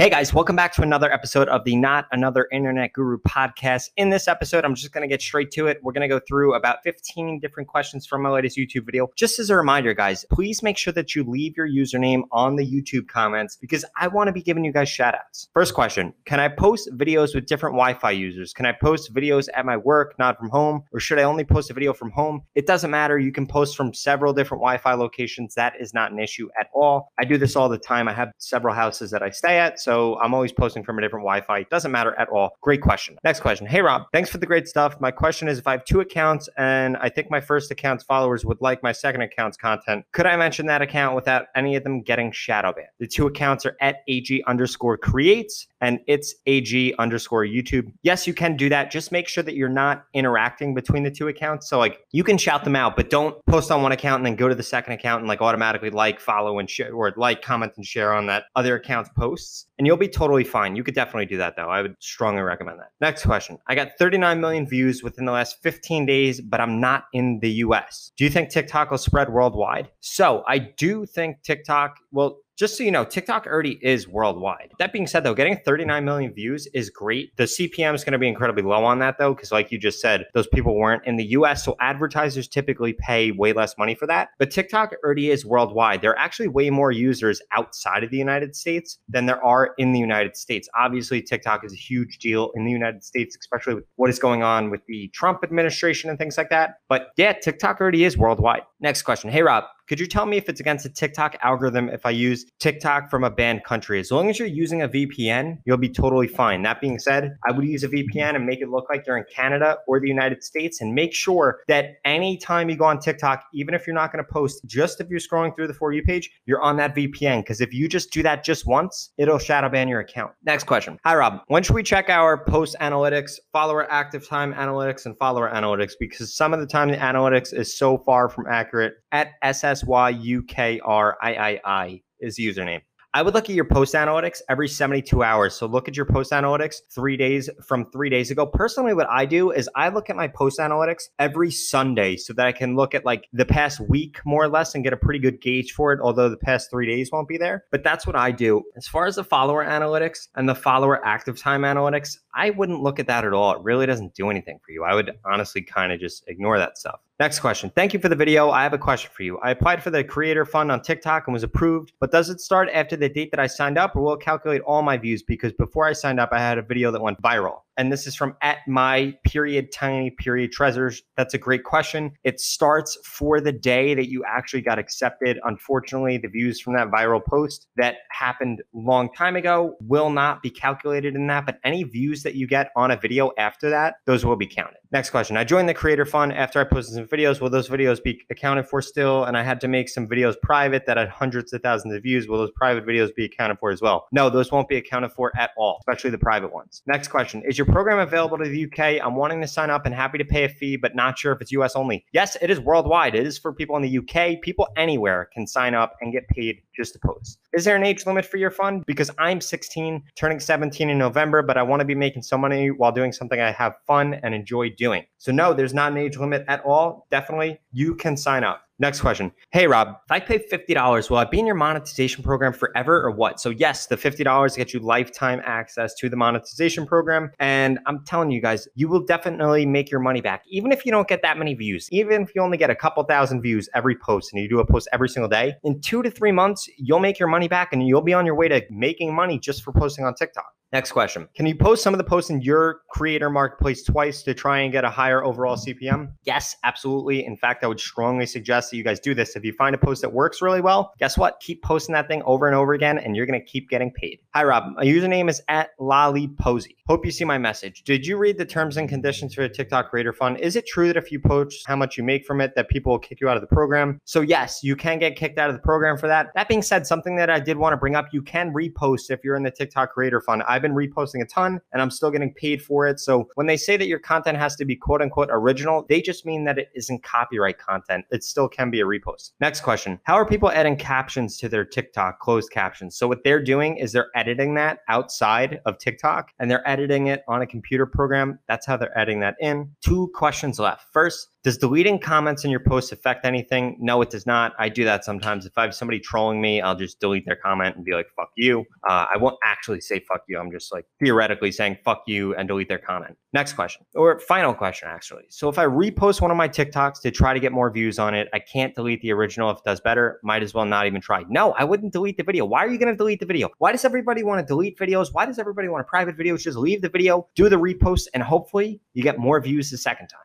Hey guys, welcome back to another episode of the Not Another Internet Guru podcast. In this episode, I'm just going to get straight to it. We're going to go through about 15 different questions from my latest YouTube video. Just as a reminder, guys, please make sure that you leave your username on the YouTube comments because I want to be giving you guys shout outs. First question Can I post videos with different Wi Fi users? Can I post videos at my work, not from home? Or should I only post a video from home? It doesn't matter. You can post from several different Wi Fi locations. That is not an issue at all. I do this all the time. I have several houses that I stay at. So so I'm always posting from a different Wi Fi. Doesn't matter at all. Great question. Next question. Hey, Rob, thanks for the great stuff. My question is if I have two accounts and I think my first account's followers would like my second account's content, could I mention that account without any of them getting shadow banned? The two accounts are at AG underscore creates and it's AG underscore YouTube. Yes, you can do that. Just make sure that you're not interacting between the two accounts. So, like, you can shout them out, but don't post on one account and then go to the second account and like automatically like, follow, and share, or like, comment, and share on that other account's posts and you'll be totally fine. You could definitely do that though. I would strongly recommend that. Next question. I got 39 million views within the last 15 days, but I'm not in the US. Do you think TikTok will spread worldwide? So I do think TikTok will just so you know, TikTok already is worldwide. That being said, though, getting 39 million views is great. The CPM is going to be incredibly low on that, though, because like you just said, those people weren't in the US. So advertisers typically pay way less money for that. But TikTok already is worldwide. There are actually way more users outside of the United States than there are in the United States. Obviously, TikTok is a huge deal in the United States, especially with what is going on with the Trump administration and things like that. But yeah, TikTok already is worldwide. Next question. Hey, Rob, could you tell me if it's against the TikTok algorithm if I use TikTok from a banned country? As long as you're using a VPN, you'll be totally fine. That being said, I would use a VPN and make it look like you're in Canada or the United States and make sure that anytime you go on TikTok, even if you're not going to post, just if you're scrolling through the For You page, you're on that VPN. Because if you just do that just once, it'll shadow ban your account. Next question. Hi, Rob. When should we check our post analytics, follower active time analytics, and follower analytics? Because some of the time the analytics is so far from accurate at SS S Y U K R I I I is the username. I would look at your post analytics every 72 hours. So look at your post analytics three days from three days ago. Personally, what I do is I look at my post analytics every Sunday so that I can look at like the past week more or less and get a pretty good gauge for it, although the past three days won't be there. But that's what I do. As far as the follower analytics and the follower active time analytics, I wouldn't look at that at all. It really doesn't do anything for you. I would honestly kind of just ignore that stuff. Next question. Thank you for the video. I have a question for you. I applied for the creator fund on TikTok and was approved, but does it start after the date that I signed up or will it calculate all my views? Because before I signed up, I had a video that went viral and this is from at my period tiny period treasures. That's a great question. It starts for the day that you actually got accepted. Unfortunately, the views from that viral post that happened long time ago will not be calculated in that, but any views that you get on a video after that, those will be counted. Next question. I joined the creator fund after I posted some videos. Will those videos be accounted for still? And I had to make some videos private that had hundreds of thousands of views. Will those private videos be accounted for as well? No, those won't be accounted for at all, especially the private ones. Next question. Is your program available to the UK. I'm wanting to sign up and happy to pay a fee, but not sure if it's US only. Yes, it is worldwide. It is for people in the UK. People anywhere can sign up and get paid just to post. Is there an age limit for your fund? Because I'm 16, turning 17 in November, but I want to be making some money while doing something I have fun and enjoy doing. So, no, there's not an age limit at all. Definitely, you can sign up. Next question. Hey, Rob, if I pay $50, will I be in your monetization program forever or what? So, yes, the $50 gets you lifetime access to the monetization program. And I'm telling you guys, you will definitely make your money back, even if you don't get that many views, even if you only get a couple thousand views every post and you do a post every single day. In two to three months, you'll make your money back and you'll be on your way to making money just for posting on TikTok. Next question. Can you post some of the posts in your creator marketplace twice to try and get a higher overall CPM? Yes, absolutely. In fact, I would strongly suggest that you guys do this. If you find a post that works really well, guess what? Keep posting that thing over and over again and you're going to keep getting paid. Hi, Rob. My username is at Lolly Posey. Hope you see my message. Did you read the terms and conditions for the TikTok Creator Fund? Is it true that if you post how much you make from it, that people will kick you out of the program? So, yes, you can get kicked out of the program for that. That being said, something that I did want to bring up, you can repost if you're in the TikTok Creator Fund. I I've been reposting a ton and I'm still getting paid for it. So when they say that your content has to be quote unquote original, they just mean that it isn't copyright content. It still can be a repost. Next question How are people adding captions to their TikTok, closed captions? So what they're doing is they're editing that outside of TikTok and they're editing it on a computer program. That's how they're adding that in. Two questions left. First, Does deleting comments in your posts affect anything? No, it does not. I do that sometimes. If I have somebody trolling me, I'll just delete their comment and be like, fuck you. Uh, I won't actually say fuck you. I'm just like theoretically saying fuck you and delete their comment. Next question, or final question, actually. So if I repost one of my TikToks to try to get more views on it, I can't delete the original if it does better. Might as well not even try. No, I wouldn't delete the video. Why are you going to delete the video? Why does everybody want to delete videos? Why does everybody want to private videos? Just leave the video, do the repost, and hopefully you get more views the second time.